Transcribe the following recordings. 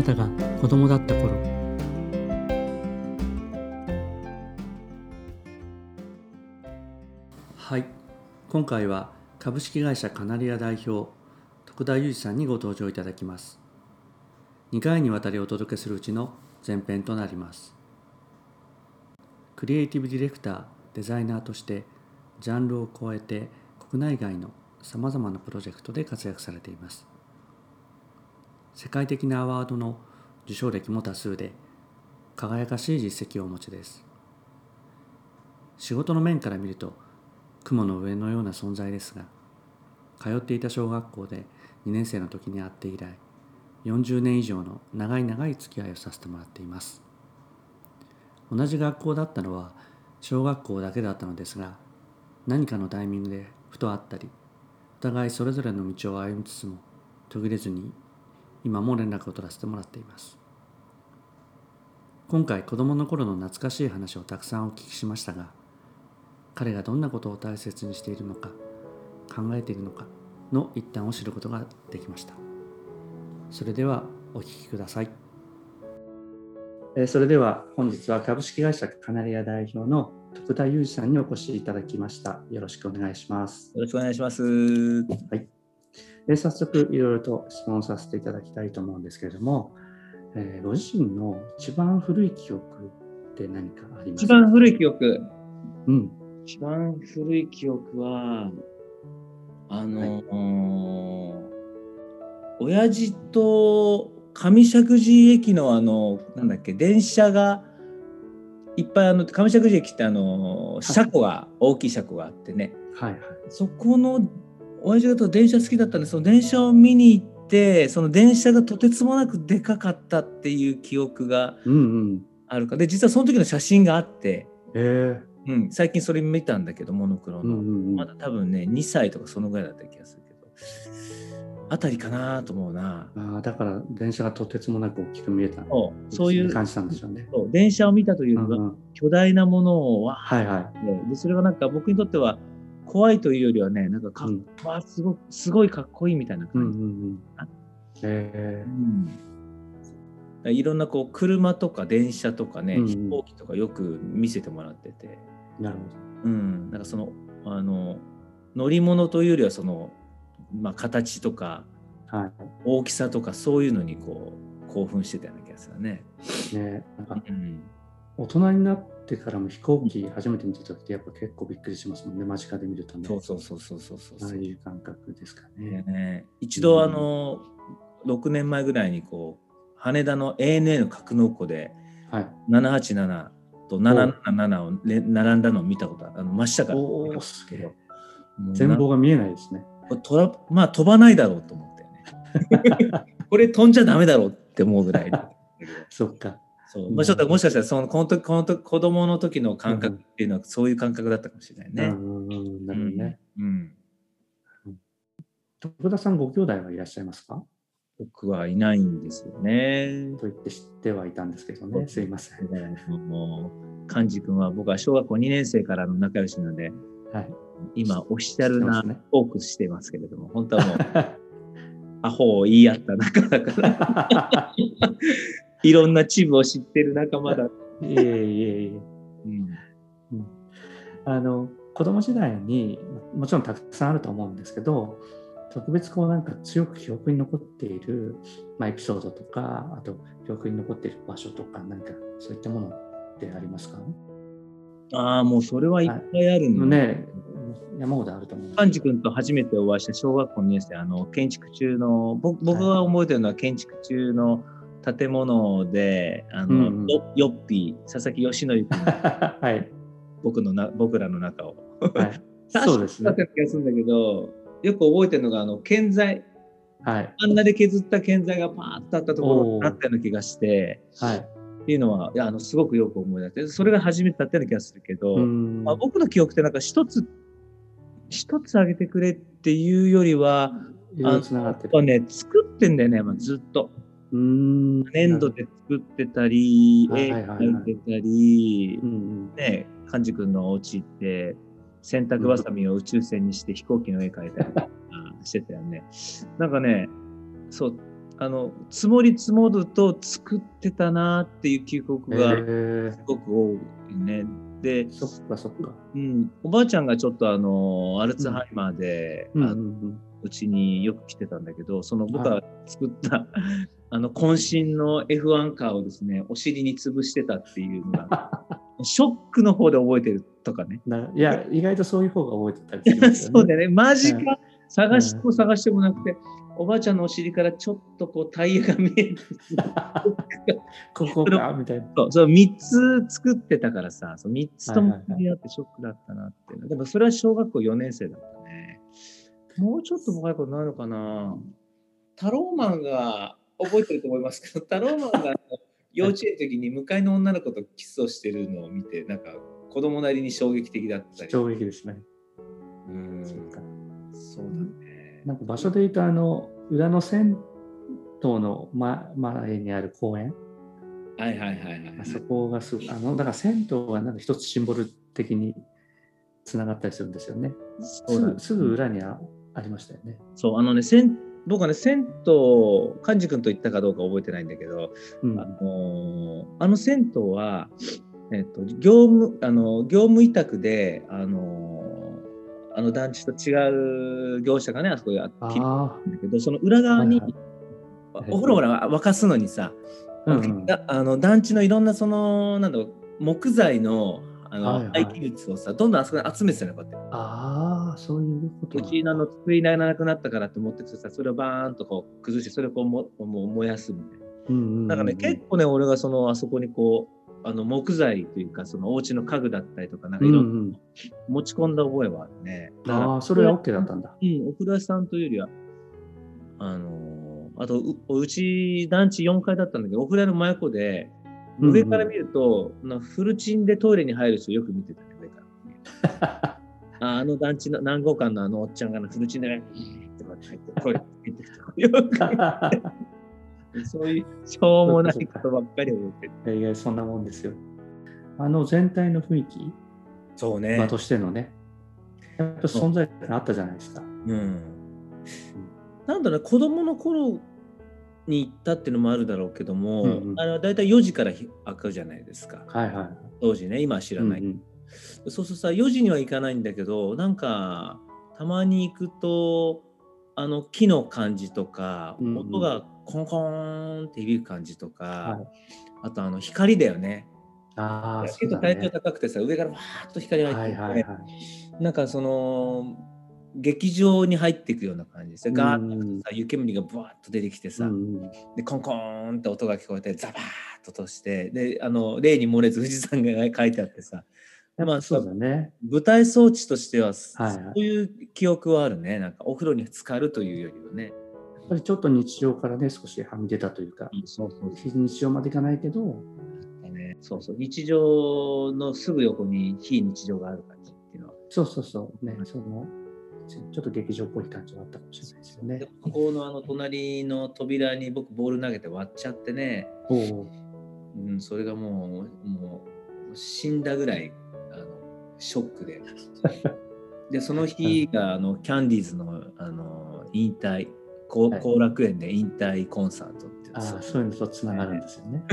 なたが子供だった頃。はい。今回は株式会社カナリア代表徳田裕二さんにご登場いただきます。2回にわたりお届けするうちの前編となります。クリエイティブディレクターデザイナーとしてジャンルを超えて国内外のさまざまなプロジェクトで活躍されています。世界的なアワードの受賞歴も多数で輝かしい実績をお持ちです。仕事の面から見ると雲の上のような存在ですが通っていた小学校で2年生の時に会って以来40年以上の長い長い付き合いをさせてもらっています。同じ学校だったのは小学校だけだったのですが何かのタイミングでふと会ったりお互いそれぞれの道を歩みつつも途切れずに今も連絡を取らせてもらっています。今回子供の頃の懐かしい話をたくさんお聞きしましたが彼がどんなことを大切にしているのか考えているのかの一端を知ることができました。それではお聞きください。それでは本日は株式会社カナリア代表の徳田裕二さんにお越しいただきました。よろしくお願いします。よろしくお願いします。はいで早速いろいろと質問させていただきたいと思うんですけれども、えー、ご自身の一番古い記憶って何かありますか？一番古い記憶、うん、一番古い記憶はあの、はい、親父と上石神駅のあのなんだっけ電車がいっぱいあの上石神駅ってあの車庫が、大きい車庫があってね、はいはい、そこの親父がと電車好きだったんでその電車を見に行ってその電車がとてつもなくでかかったっていう記憶があるか、で実はその時の写真があって、え。ー、うん、最近それ見たんだけどモノクロの、うんうんうん、まだ多分ね2歳とかそのぐらいだった気がするけど。あたりかなと思うな。あだから電車がとてつもなく大きく見えた。そう。そういう。感じたんでしょうね。電車を見たというのは、巨大なものをはいはい、でそれがなんか僕にとっては怖いというよりはね、なんかか、うん、わすごすごいかっこいいみたいな感じ。うんうんえうん、いろんなこう車とか電車とかね、うんうん、飛行機とかよく見せてもらってて。なるほど。うん、なんかそのあの乗り物というよりはその、まあ、形とか、はい、大きさとかそういうのにこう興奮してたような気がするね。ねなんか、うん、大人になってからも飛行機初めて見た時ってやっぱ結構びっくりしますもんね。間近で見るとねそうそうそうそうそうそうああいう感覚ですかね、ね、一度あの、うん、6年前ぐらいにこう羽田の ANA の格納庫で、はい、787と777を並んだのを見たことある。あの真下からおすげえ。全貌が見えないですね。とらまあ飛ばないだろうと思ってね。これ飛んじゃダメだろうって思うぐらい。そっかそうまあ、ちょっともしかしたらそのこの時この時子供の時の感覚っていうのはそういう感覚だったかもしれないね。うんなるほどね。うん。徳田さんご兄弟はいらっしゃいますか？僕はいないんですよね。と言って知ってはいたんですけどね、すいません。もう、寛治君は僕は小学校2年生からの仲良しなので、はい、今、オフィシャルなトークしてますけれども、本当はもう、アホを言い合った仲だから。いろんなチームを知ってる仲間だ。いえいえいえ。うんうん、あの子供時代にもちろんたくさんあると思うんですけど特別こうなんか強く記憶に残っている、まあ、エピソードとかあと記憶に残っている場所とか何かそういったものってありますか？ああもうそれはいっぱいあるのね。山ほどあると思う。寛治君と初めてお会いした小学校2年生あの建築中の僕が覚えてるのは建築中の、はい建物で、あの、うん、ヨッピー、佐々木義則君、はい、僕のな僕らの中を。はい、そうですね。気がするんだけど、よく覚えてるのが、あの、建材。はい。あんなで削った建材がパーッとあったところになったような気がして、はい。っていうのは、いや、あの、すごくよく思い出して、それが初めてだったような気がするけど、まあ、僕の記憶ってなんか一つ、一つあげてくれっていうよりは、あのね、作ってんだよね、まあ、ずっと。粘土で作ってたり、絵描いてたり、ね、寛治君のお家行って洗濯ばさみを宇宙船にして飛行機の絵描いたりしてたよね。なんかね、そう、あの積もり積もると作ってたなっていう記憶がえすごく多いね。で、そっかそっか。うん、おばあちゃんがちょっとあのアルツハイマーで、うちによく来てたんだけど、その僕が作った、あの渾身の F1 カーをですね、お尻に潰してたっていうのが、ショックの方で覚えてるとかね。いや、意外とそういう方が覚えてたりするね。そうだよね、マジか、うん探しても探してもなくて、おばあちゃんのお尻からちょっとこうタイヤが見える。ここかみたいな。そう、そう3つ作ってたからさ、そう3つともはいはいはいやってショックだったなっていうの。でもそれは小学校4年生だったね。もうちょっと若い頃ないのかな。タローマンが覚えてると思いますけど、タローマンが幼稚園の時に向かいの女の子とキスをしてるのを見て、なんか子供なりに衝撃的だったり。衝撃ですね。うんそっかそうだね。なんか場所で言うと、あの、裏の銭湯の前前にある公園、はいはいはいはい。あそこがすあの、だから銭湯がなんか一つシンボル的につながったりするんですよねすぐすぐ裏にあありましたよね。そう、あのね、銭僕はね、銭湯、寛治君と行ったかどうか覚えてないんだけど、うん。あのーあの銭湯は、えっと、業務、あの、業務委託で、あのーあの団地と違う業者がね、あそこでやってあるんだけど、その裏側に、はいお風呂を沸かすのにさ、あ、うんうん。だあの団地のいろんなその、なんだろう、木材の、あの、はいはい。廃棄物をさ、どんどんあそこに集めてたのよ、こうやって。ああ、そういうことうちのあの机いらなくなったからって思っててさ、それをバーンとこう崩して、それをこうももう燃やすみたいな。うんうんうんだからね、結構ね、俺がそのあそこにこう、あの木材というか、そのお家の家具だったりとか、なんかいろんなうんうん持ち込んだ覚えはあるね。だからああ、それは OK だったんだ。うん、お風呂屋さんというよりは、あのーあとう、うち団地4階だったんだけど、お風呂屋の真横で、うんうん上から見ると、なフルチンでトイレに入る人よく見てたね、上から。ああの団地の何号館のあのおっちゃんがなフルチンでね、ってこうやって入ってトイレに入ってきた。よくそういうしょうもないことばっかり覚えてる。いやいや、そんなもんですよ。あの全体の雰囲気、そうね場としてのね、やっぱ存在感あったじゃないですか。うん。なんだろうね、子供の頃に行ったっていうのもあるだろうけども、うんうんあれは大体4時からひ開くじゃないですか。はいはい。当時ね、今は知らない。うんうんそうするとさ、4時には行かないんだけど、なんか、たまに行くと、あの木の感じとか、うんうん音がコンコーンって響く感じとか、はいあとあの光だよね。ああ、結構体調高くてさ、上からわーっと光が入ってきて、はいはいはい。なんかその劇場に入っていくような感じですよ。ガーッうんとさ湯煙がブワーッと出てきてさ、うんうんでコンコーンって音が聞こえてザバーッと落としてであの例に漏れず富士山が書いてあってさまあそうだね。舞台装置としては、そういう記憶はあるねなんかお風呂に浸かるというよりはね。やっぱりちょっと日常からね、少しはみ出たというか、そうそう非日常までいかないけど。そうそう日常のすぐ横に非日常がある感じっていうのは。そうそうそう、ね、その、ちょっと劇場っぽい感じがあったかもしれないですよねで。ここのあの隣の扉に僕ボール投げて割っちゃってね。おお、うん、それがもう、もう死んだぐらい、ショックで。で、その日が、あの、キャンディーズの、あの、引退、後はい後楽園で引退コンサートっていうああ、そういうのとつながるんですよね。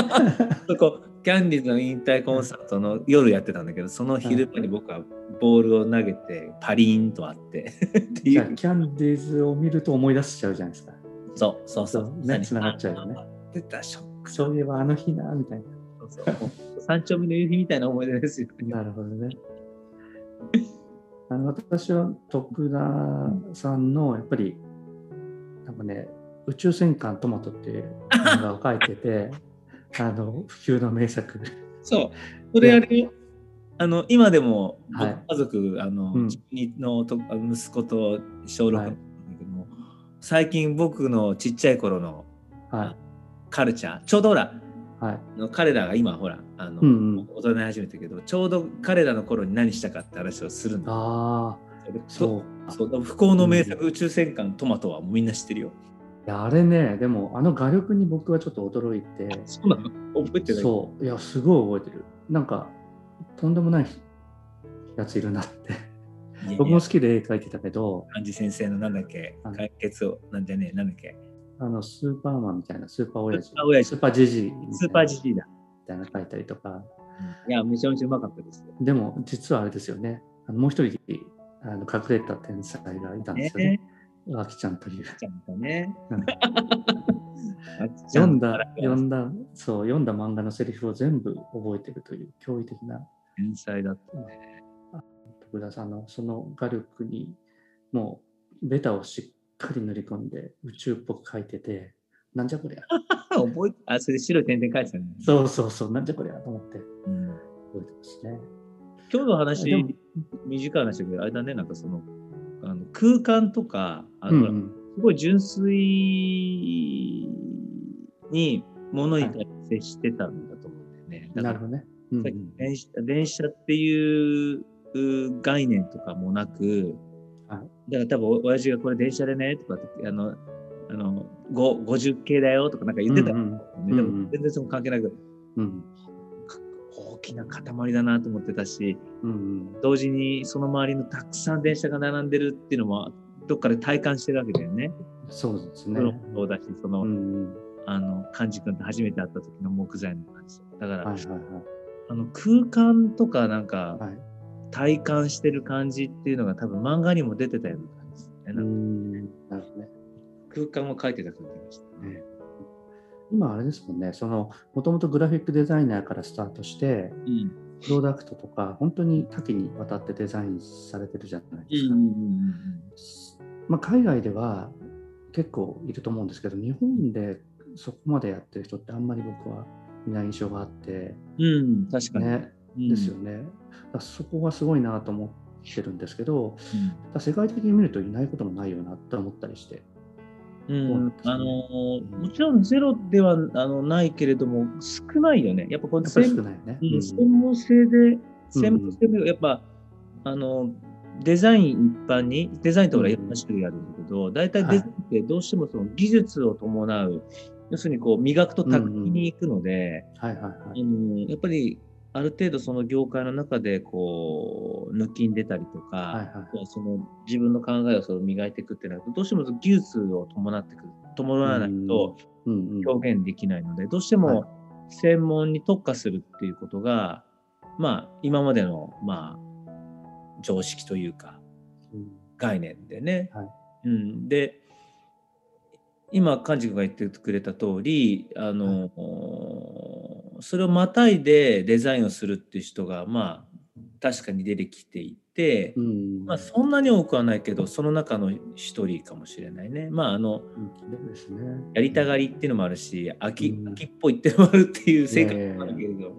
そこ、キャンディーズの引退コンサートの夜やってたんだけど、その昼間に僕はボールを投げて、パリーンとあって、っていう。キャンディーズを見ると思い出しちゃうじゃないですか。そうそうそう。そうね繋がっちゃうよねあ。出た、ショック。そういえばあの日な、みたいな。そうそう三丁目の夕日みたいな思い出ですよ。なるほどね。あの私は徳田さんのやっぱりなんかね「宇宙戦艦トマト」っていう漫画を描いてて あの普及の名作。そう。それあれ、あの、今でも、僕はい。家族、あの、うん。のと息子と小6はい。なんだけども、最近僕のちっちゃい頃のはい。カルチャー、ちょうどほら、はい。あの彼らが今ほら、あの、うんうん。大人に始めたけど、ちょうど彼らの頃に何したかって話をするんだ。あそう。そう不幸の名作、宇宙戦艦トマトはみんな知ってるよ。いやあれねでもあの画力に僕はちょっと驚いて。そうなの？覚えてない？そう。いやすごい覚えてる。なんかとんでもないやついるなって。僕も好きで絵描いてたけど。漢字先生のなんだっけ？はい解決を、なんじゃねえ、なんだっけ？ああのスーパーマンみたいなスーパー親父スーパー親父スーパージジイスーパージジイだ。みたいなの書いたりとかいや、めちゃめちゃうまかったですよ。でも実はあれですよねあのもう一人あの隠れた天才がいたんですよねね。あきちゃんという。ちゃんとね。読んだ読んだ、そう、読んだ漫画のセリフを全部覚えてるという驚異的な天才だったね。徳田さんのその画力に、もうベタをしっかり塗り込んで宇宙っぽく描いてて、なんじゃこりゃ。覚えて、あ、それで白い点々書いてたね。そうそうそう、なんじゃこりゃと思ってうん覚えてますね。今日の話短い話だけど、あれだね、なんかその、あの空間とか、あの、うんうんすごい純粋に物に対して接してたんだと思うんだよね。だからなるほどね。うんさっき電車電車っていうう概念とかもなく、はい。だから多分お親父がこれ電車でねとかあのあの5 50系だよとかなんか言ってた。うんうん。でも全然その関係なく。うん。か大きな塊だなと思ってたしうんうん。同時にその周りのたくさん電車が並んでるっていうのもどっかで体感してるわけだよね。そうですね。そうだしその、うんうん。あの幹事君と初めて会った時の木材の感じだから、はいはいはい。あの空間とかなんか、はい。体感してる感じっていうのが多分漫画にも出てたような感じですね。うなるほどね。空間を描いてた感じがしたね。今あれですもんね、そのもともとグラフィックデザイナーからスタートして、うん。プロダクトとか、本当に多岐にわたってデザインされてるじゃないですか。うんまあ、海外では結構いると思うんですけど、日本でそこまでやってる人ってあんまり僕はいない印象があって、うんうん。確かに。ね、うんですよね。だからそこがすごいなと思ってるんですけど、うん。世界的に見るといないこともないよなって思ったりして。あのもちろんゼロではあのないけれども少ないよね。やっぱこの専少ないよね。うんうん。専門性で、専門性でやっぱ、あのデザイン一般に、デザインってほらいろんな種類あるんだけど、大体デザインってどうしてもその技術を伴う、要するにこう磨くと巧みに行くので、やっぱりある程度その業界の中でこう抜きん出たりとか、はいはい。その自分の考えをその磨いていくってなるとどうしても技術を伴ってくる伴わないと表現できないので、どうしてはい。も専門に特化するっていうことが、まあ今までのまあ常識というかうん。概念でね。はい。うん、で今幹事君が言ってくれた通りあの、それをまたいでデザインをするっていう人がまあ確かに出てきていて、うんまあ、そんなに多くはないけどその中の一人かもしれないね。まああのね。やりたがりっていうのもあるし秋,、うん秋っぽいっていうのもあるっていう性格もあるけれど。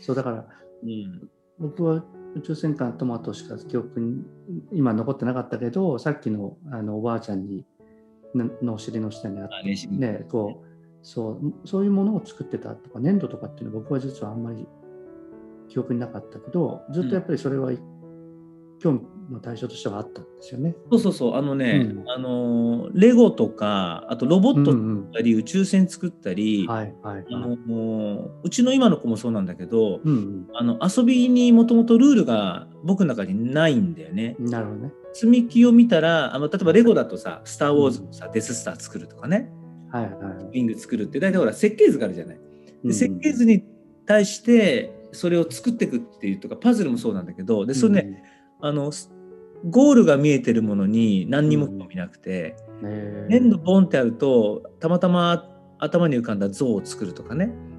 そうだからうん僕は宇宙戦艦トマトしか記憶に今残ってなかったけどさっきのあのおばあちゃんにののお尻の下にあってねこうそうそういうものを作ってたとか粘土とかっていうのは僕は実はあんまり記憶になかったけどずっとやっぱりそれは興味の対象としてはあったんですよね。そうそうそうあのね、うんあのレゴとかあとロボットうん作ったり、宇宙船作ったり、はいはいあはい。のうちの今の子もそうなんだけど、うんあの遊びにもともとルールが僕の中にないんだよね。うん、なるほどね。積み木を見たらあの例えばレゴだとさ「スター・ウォーズ」のさ、デススター作るとかねはいはい。ング作るって大体ほら設計図があるじゃない。うんで設計図に対してそれを作っていくっていうとかパズルもそうなんだけどでそれね、あのゴールが見えてるものに何にも興味なくて、うん、ね粘土ボンってあるとたまたま頭に浮かんだ像を作るとかね。うん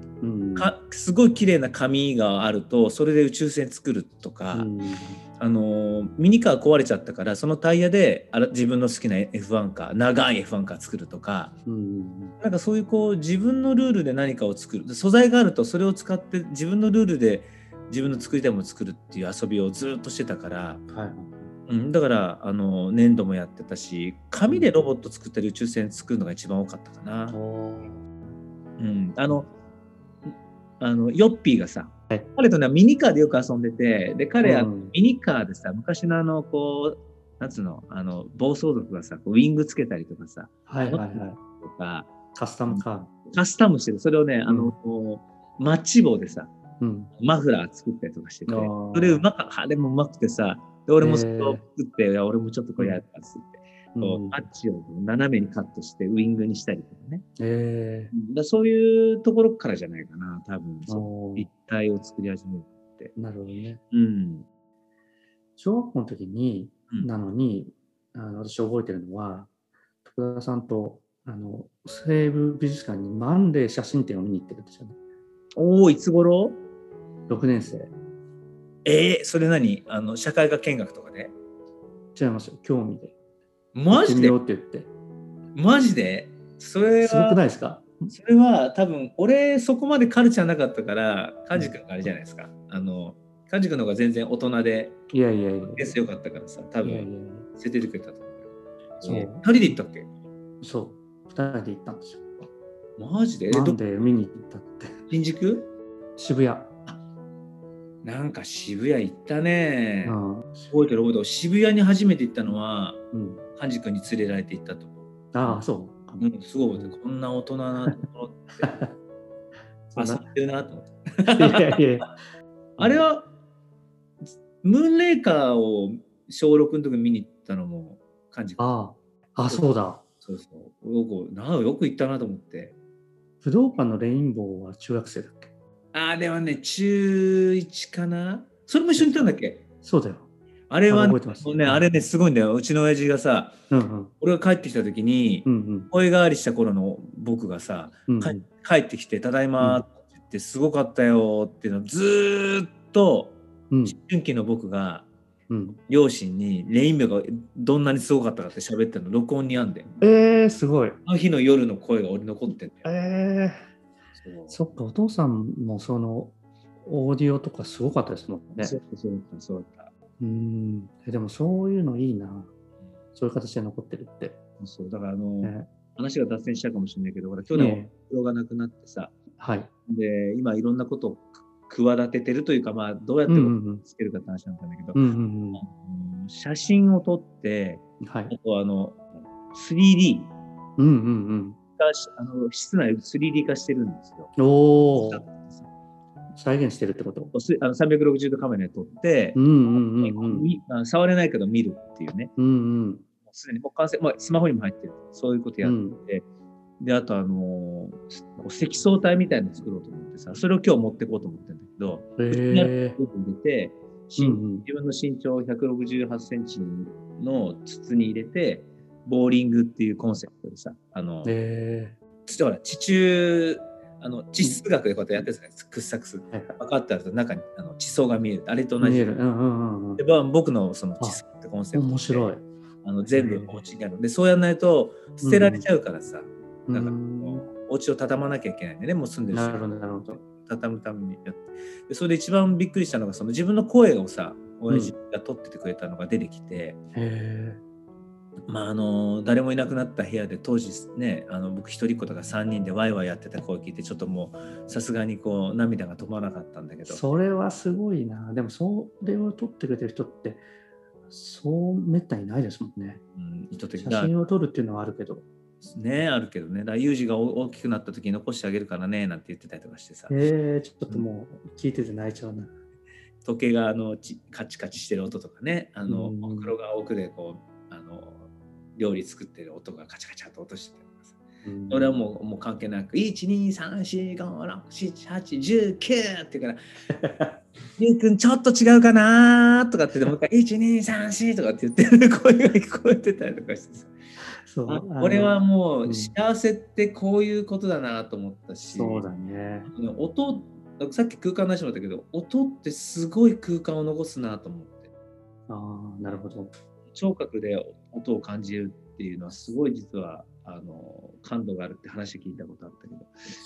かすごい綺麗な紙があるとそれで宇宙船作るとか、うん。あのミニカー壊れちゃったからそのタイヤであら自分の好きな F1 カー長い F1 カー作るとかうん。なんかそういうこう自分のルールで何かを作る。素材があるとそれを使って自分のルールで自分の作りたいものを作るっていう遊びをずっとしてたから、はい。はいうん、だからあの粘土もやってたし紙でロボット作ったり宇宙船作るのが一番多かったかな。うん、あのあのヨッピーがさ、はい彼とねミニカーでよく遊んでてで彼はうんミニカーでさ昔のあのこうなんつうのあの暴走族がさウィングつけたりとかさはいはいはい。とかカスタムカカスタムしてるそれをねあの、こうマッチ棒でさー。うん。マフラー作ったりとかしててあーそれうまかあれもうまくてさで俺もそれを作って、俺もちょっとこれやったっつって。こうんうタッチを斜めにカットしてウイングにしたりとかね。えだからそういうところからじゃないかな、多分。ー、そうおー立体を作り始める。なるほどね。うん。小学校の時に、うんなのに、あの私覚えてるのは、徳田さんとあの西武美術館に万例写真展を見に行ってるんですよね。おお、いつ頃？6年生。えー、それ何？あの、社会科見学とかで？違いますよ、興味で。マジで行ってみようってマジで？それ言って。すごくは、ないですか？それは多分、俺そこまでカルチャーなかったから、カジ君があれじゃないですか。あの、カジ君の方が全然大人で、いやいやいや。ペース良かったからさ、多分、いやいやいや連れてってくれたと思うよ。そうえー二人で行ったっけ？そう、2人で行ったんですよ。マジで？なんで見に行ったって。新宿？渋谷。なんか渋谷行ったね。うん。覚えてる覚えてる。渋谷に初めて行ったのは、うん、カジ君に連れられて行ったと。ああ、そう。うん、すごい。こんな大人なところって 遊んでるなと思って。いやいやいや。あれは、ムーンレイカーを小6の時に見に行ったのも、カジ君。ああ、あ、そうだ。そうそう。よくなよく行ったなと思って。武道館のレインボーは中学生だっけ？ああ、でもね、中1かなそれも一緒に行ったんだっけ？そうだよ。あれはねね、あれね、すごいんだよ。うちの親父がさ、うんうん。俺が帰ってきた時に、うん声変わりした頃の僕がさ、うん。うん帰帰ってきて「ただいま」って言って「すごかったよ」っていうのをずーっとうん思春期の僕がうん。両親にレインボーがどんなにすごかったかって喋ってるの録音にあんでえー、すごい。あの日の夜の声が俺残ってんだよ。えー、そっか、お父さんもその、オーディオとかすごかったですもんね。そうそうそう。うん。えでもそういうのいいな。そういう形で残ってるって。そうだからあの、ね話が脱線したかもしれないけどほら去年ねおがなくなってさはい。で今いろんなことを企ててるというかまあどうやってうんうんうんつけるかって話なんだけど、うんうんうん写真を撮ってうん。はい。あとあの 3D うんうん化しあの室内を 3D 化してるんですよ。うん。おお。再現してるってこと？すあの360度カメラで撮ってう、んうんうんうん。みあ触れないけど見るっていうね、うんうん。もうすでにもう完成、まあ、スマホにも入ってる、そういうことやっうんて、で、あとあのー積層体みたいなの作ろうと思ってさ、それを今日持ってこうと思ってるんだけど、へえ。部分入れて、自分の身長168センチの筒に入れて、ボーリングっていうコンセプトでさ、あの、へちょっとほら、地中、あの地質学でこうやってやってるんですか、掘削する。分かったら中にあの地層が見える。あれと同じ。うんうんうんでまあ僕のその地層ってコンセうん。プトで面白い。あの全部お家にあるでそうやらないと捨てられちゃうからさ、だからうんお家を畳まなきゃいけないんでねもう住んでるなるほど、なるほど。畳むためにやってでそれで一番びっくりしたのがその自分の声をさ親父が取っててくれたのが出てきて、へえ。まああの誰もいなくなった部屋で当時ねあの僕一人っ子とか3人でワイワイやってた声聞いてちょっともうさすがにこう涙が止まらなかったんだけどそれはすごいな。でも、それを撮ってくれてる人って、そうめったにないですもんね。うん、意図的写な真を撮るっていうのはあるけど。ねあるけどねだからユージが大きくなった時に残してあげるからねなんて言ってたりとかしてさえー、ちょっともう聞いてて泣いちゃうな。時計があのちカチカチしてる音とかねあの、うんお風呂が奥でこう料理作ってる音がカチカチと音してたりとかさうん俺はもうもう関係なく123456789って言うから「ゆうくんちょっと違うかな?」とかってもう一回1234とかって言ってる声が聞こえてたりとかしてさそう俺はもううん幸せってこういうことだなと思ったし、そうだね。音さっき空間の話もあったけど音ってすごい空間を残すなと思ってああ、なるほど。聴覚で音を感じるっていうのはすごい実はあの感度があるって話聞いたことあったけど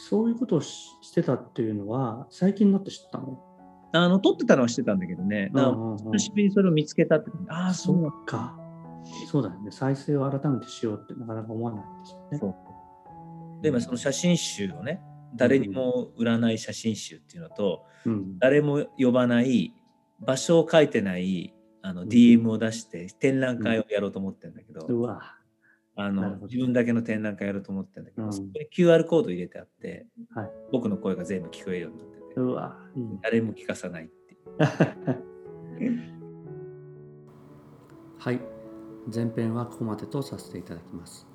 そういうことをししてたっていうのは、最近になって知ったの？あの撮ってたのはしてたんだけどね久しぶりにそれを見つけたってああそうか。そうだよね。再生を改めてしようってなかなか思わないですよね。そうで今その写真集をね誰にも売らない写真集っていうのと、うん。誰も呼ばない場所を書いてないあの DM を出して展覧会をやろうと思ってるんだけど、うわ。あの自分だけの展覧会やろうと思ってるんだけど、うんそこに QR コード入れてあって、はい僕の声が全部聞こえるようになってて、うわ。いいね誰も聞かさないっていう。はい。前編はここまでとさせていただきます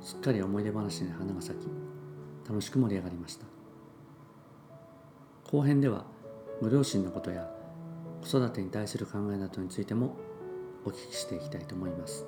すっかり思い出話に花が咲き楽しく盛り上がりました後編ではご両親のことや子育てに対する考えなどについてもお聞きしていきたいと思います。